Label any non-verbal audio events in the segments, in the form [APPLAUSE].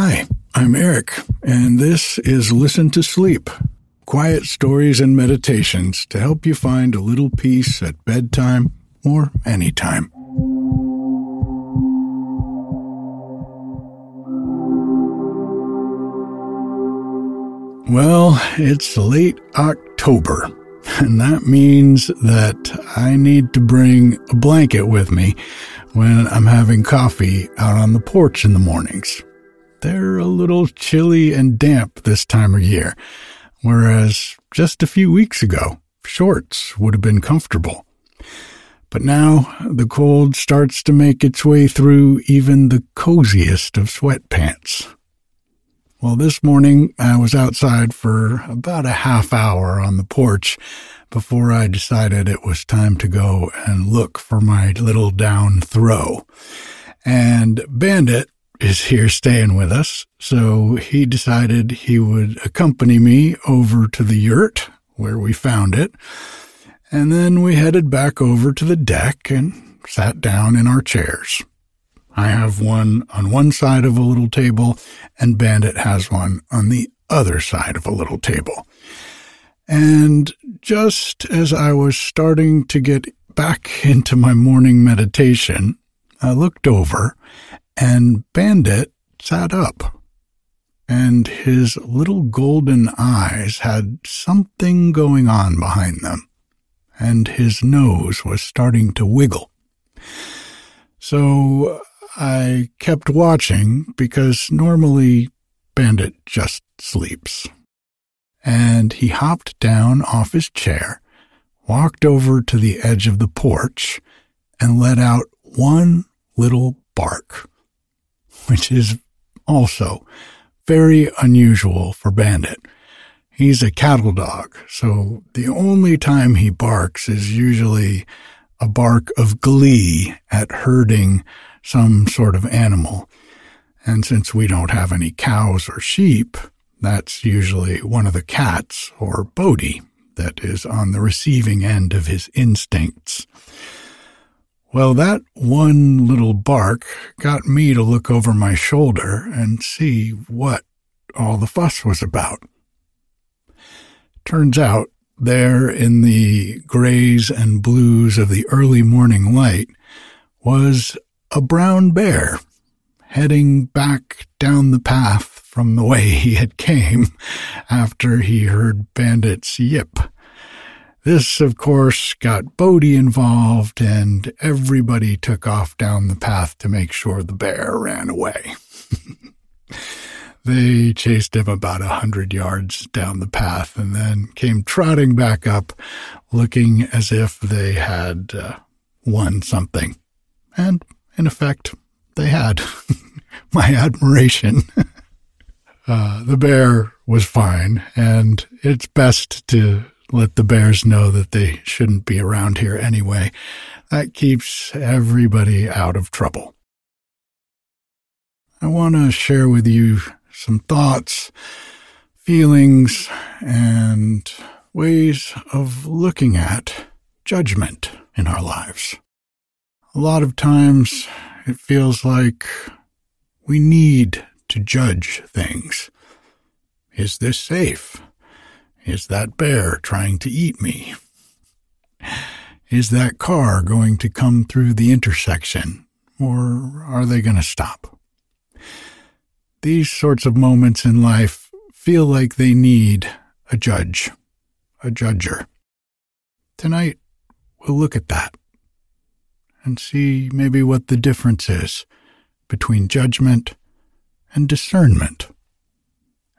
Hi, I'm Eric, and this is Listen to Sleep quiet stories and meditations to help you find a little peace at bedtime or anytime. Well, it's late October, [LAUGHS] and that means that I need to bring a blanket with me when I'm having coffee out on the porch in the mornings. They're a little chilly and damp this time of year, whereas just a few weeks ago, shorts would have been comfortable. But now the cold starts to make its way through even the coziest of sweatpants. Well, this morning I was outside for about a half hour on the porch before I decided it was time to go and look for my little down throw. And Bandit is here staying with us, so he decided he would accompany me over to the yurt where we found it. And then we headed back over to the deck and sat down in our chairs. I have one on one side of a little table, and Bandit has one on the other side of a little table. And just as I was starting to get back [LAUGHS] into my morning meditation, I looked over and Bandit sat up, and his little golden eyes had something going on behind them, and his nose was starting to wiggle. So I kept watching because normally Bandit just sleeps. And he hopped down off his chair, walked over to the edge of the porch, and let out one little bark which is also very unusual for Bandit. He's a cattle dog, so the only time he barks is usually a bark of glee at herding some sort of animal. And since we don't have any cows or sheep, that's usually one of the cats or Bodie that is on the receiving end of his instincts. Well, that one little bark got me to look over my shoulder and see what all the fuss was about. Turns out, there in the grays and blues of the early morning light was a brown bear heading back down the path from the way [LAUGHS] he had came after he heard Bandit's yip. This, of course, got Bodie involved, and everybody took off down the path to make sure the bear ran away. [LAUGHS] they chased him about a hundred yards down the path and then came trotting back up, looking as if they had uh, won something. And, in effect, they had. [LAUGHS] My admiration. [LAUGHS] uh, the bear was fine, and it's best to let the bears know that they shouldn't be around here anyway. That keeps everybody out of trouble. I want to share with you some thoughts, feelings, and ways of looking at judgment in our lives. A lot of times it feels like we need to judge things. Is this safe? Is that bear trying to eat me? Is that car going to come through the intersection, or are they going to stop? These sorts of moments in life feel like they need a judge, a judger. Tonight, we'll look at that and see maybe what the difference is between judgment and discernment,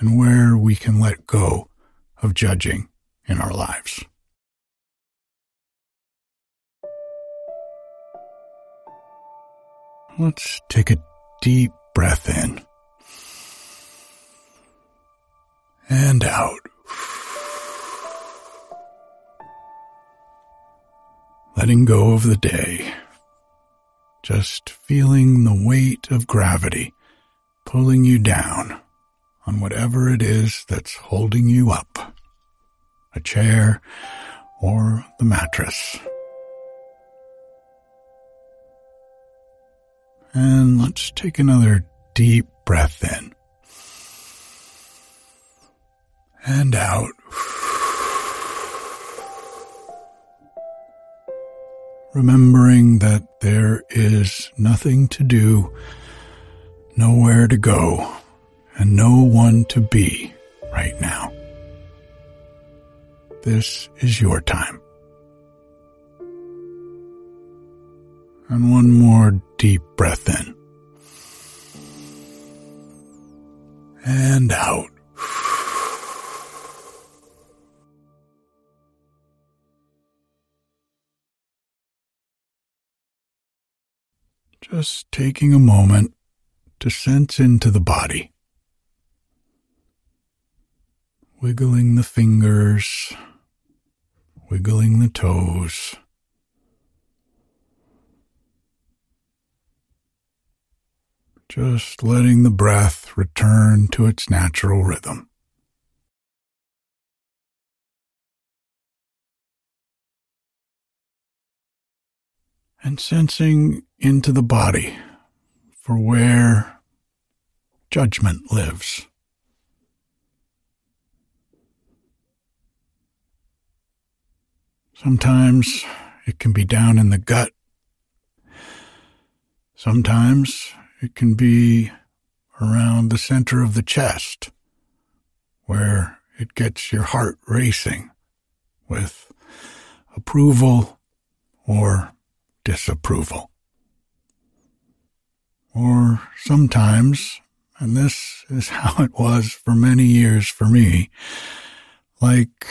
and where we can let go of judging in our lives. Let's take a deep breath in and out. Letting go of the day. Just feeling the weight of gravity pulling you down on whatever it is that's holding you up a chair, or the mattress. And let's take another deep breath in and out. Remembering that there is nothing to do, nowhere to go, and no one to be right now. This is your time. And one more deep breath in. And out. Just taking a moment to sense into the body. Wiggling the fingers, wiggling the toes. Just letting the breath return to its natural rhythm. And sensing into the body for where judgment lives. Sometimes it can be down in the gut. Sometimes it can be around the center of the chest, where it gets your heart racing with approval or disapproval. Or sometimes, and this is [LAUGHS] how it was for many years for me, like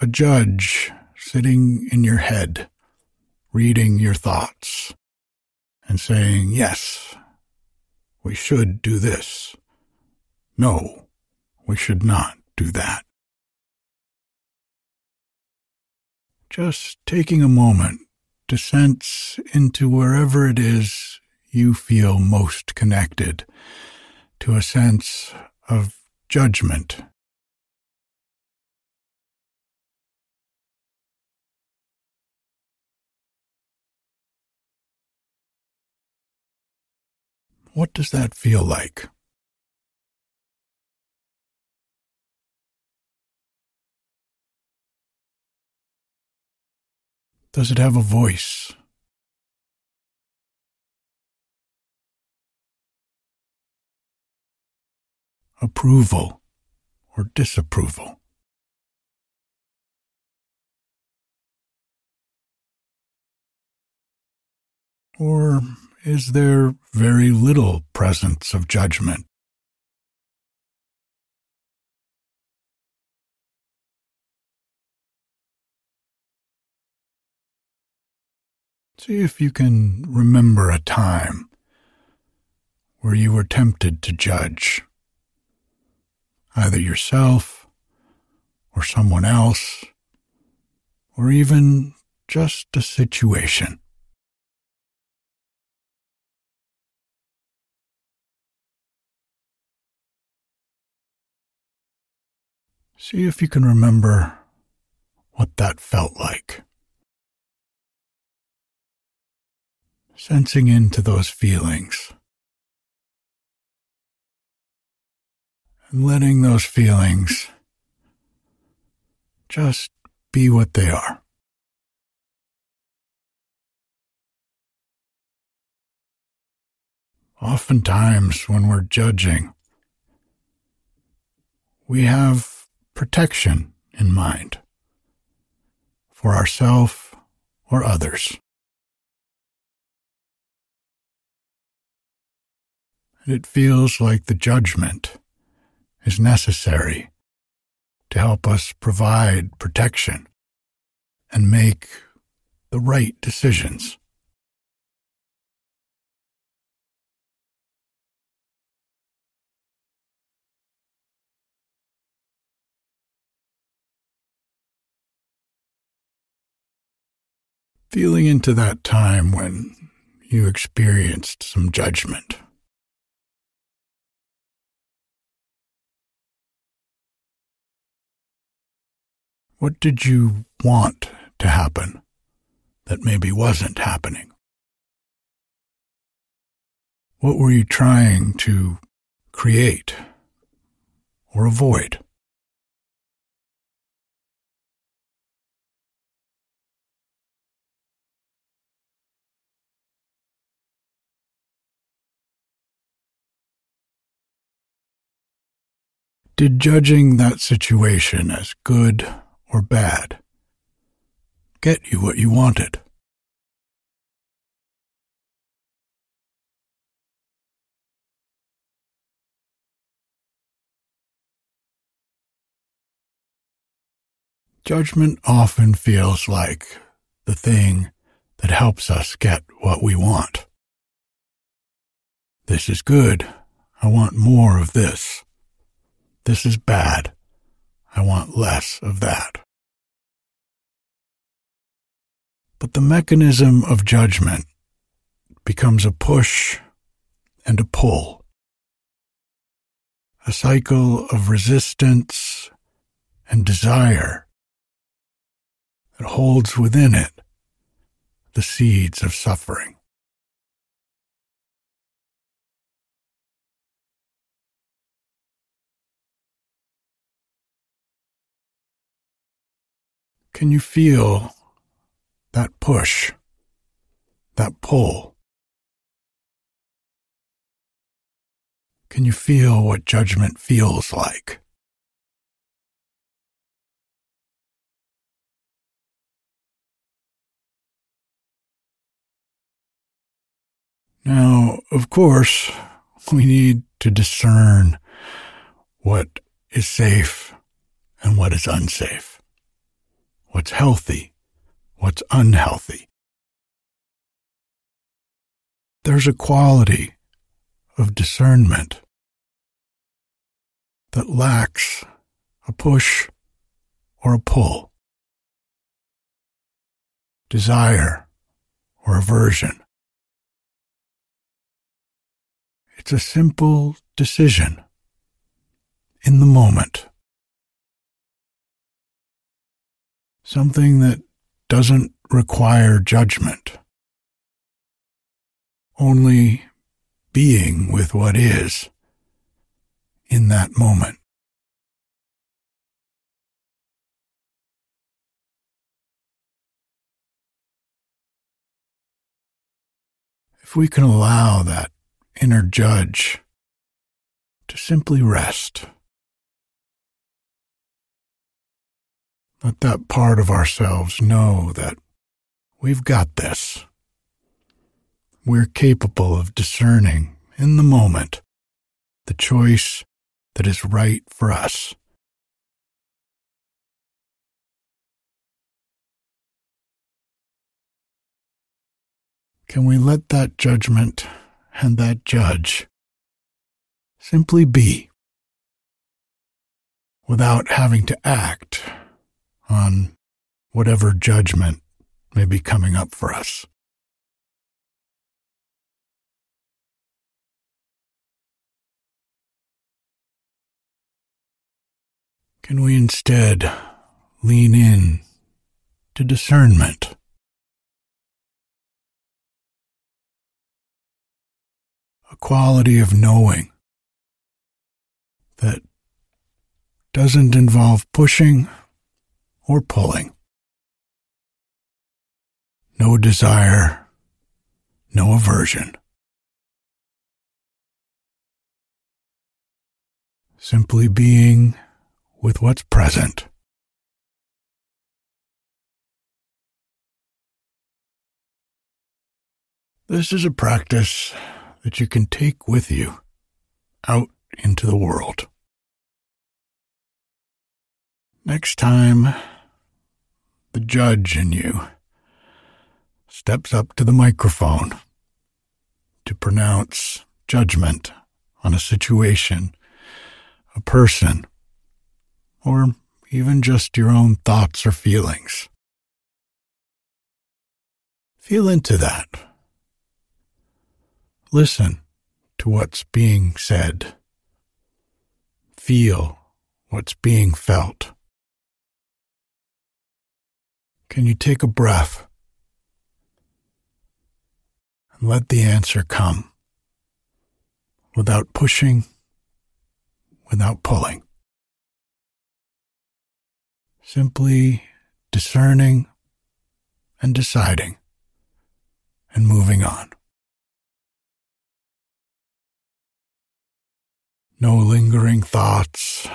a judge sitting in your head, reading your thoughts and saying, yes, we should do this. No, we should not do that. Just taking a moment to sense into wherever it is you feel most connected to a sense of judgment. What does that feel like? Does it have a voice? Approval or disapproval? Or is there very little presence of judgment? See if you can remember a time where you were tempted to judge either yourself or someone else or even just a situation. See if you can remember what that felt like. Sensing into those feelings. And letting those feelings just be what they are. Oftentimes, when we're judging, we have protection in mind for ourself or others. It feels like the judgment is necessary to help us provide protection and make the right decisions. Feeling into that time when you experienced some judgment. What did you want to happen that maybe wasn't happening? What were you trying to create or avoid? Did judging that situation as good or bad get you what you wanted? Judgment often feels like the thing that helps us get what we want. This is good. I want more of this. This is bad. I want less of that. But the mechanism of judgment becomes a push and a pull, a cycle of resistance and desire that holds within it the seeds of suffering. Can you feel that push, that pull? Can you feel what judgment feels like? Now, of course, we need to discern what is safe and what is unsafe, what's healthy, what's unhealthy. There's a quality of discernment that lacks a push or a pull, desire or aversion. It's a simple decision in the moment. Something that doesn't require judgment. Only being with what is in that moment. If we can allow that inner judge to simply rest. Let that part of ourselves know that we've got this. We're capable of discerning in the moment the choice that is right for us. Can we let that judgment and that judge simply be without having to act on whatever judgment may be coming up for us. Can we instead lean in to discernment? A quality of knowing that doesn't involve pushing or pulling. No desire, no aversion. Simply being with what's present. This is a practice that you can take with you out into the world. Next time the judge in you steps up to the microphone to pronounce judgment on a situation, a person, or even just your own thoughts or feelings. Feel into that. Listen to what's being said. Feel what's being felt. Can you take a breath and let the answer come without pushing, without pulling? Simply discerning and deciding and moving on. No lingering thoughts.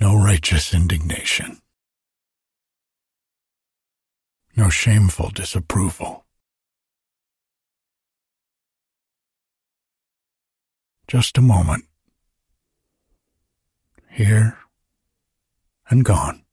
No righteous indignation. No shameful disapproval. Just a moment. Here and gone.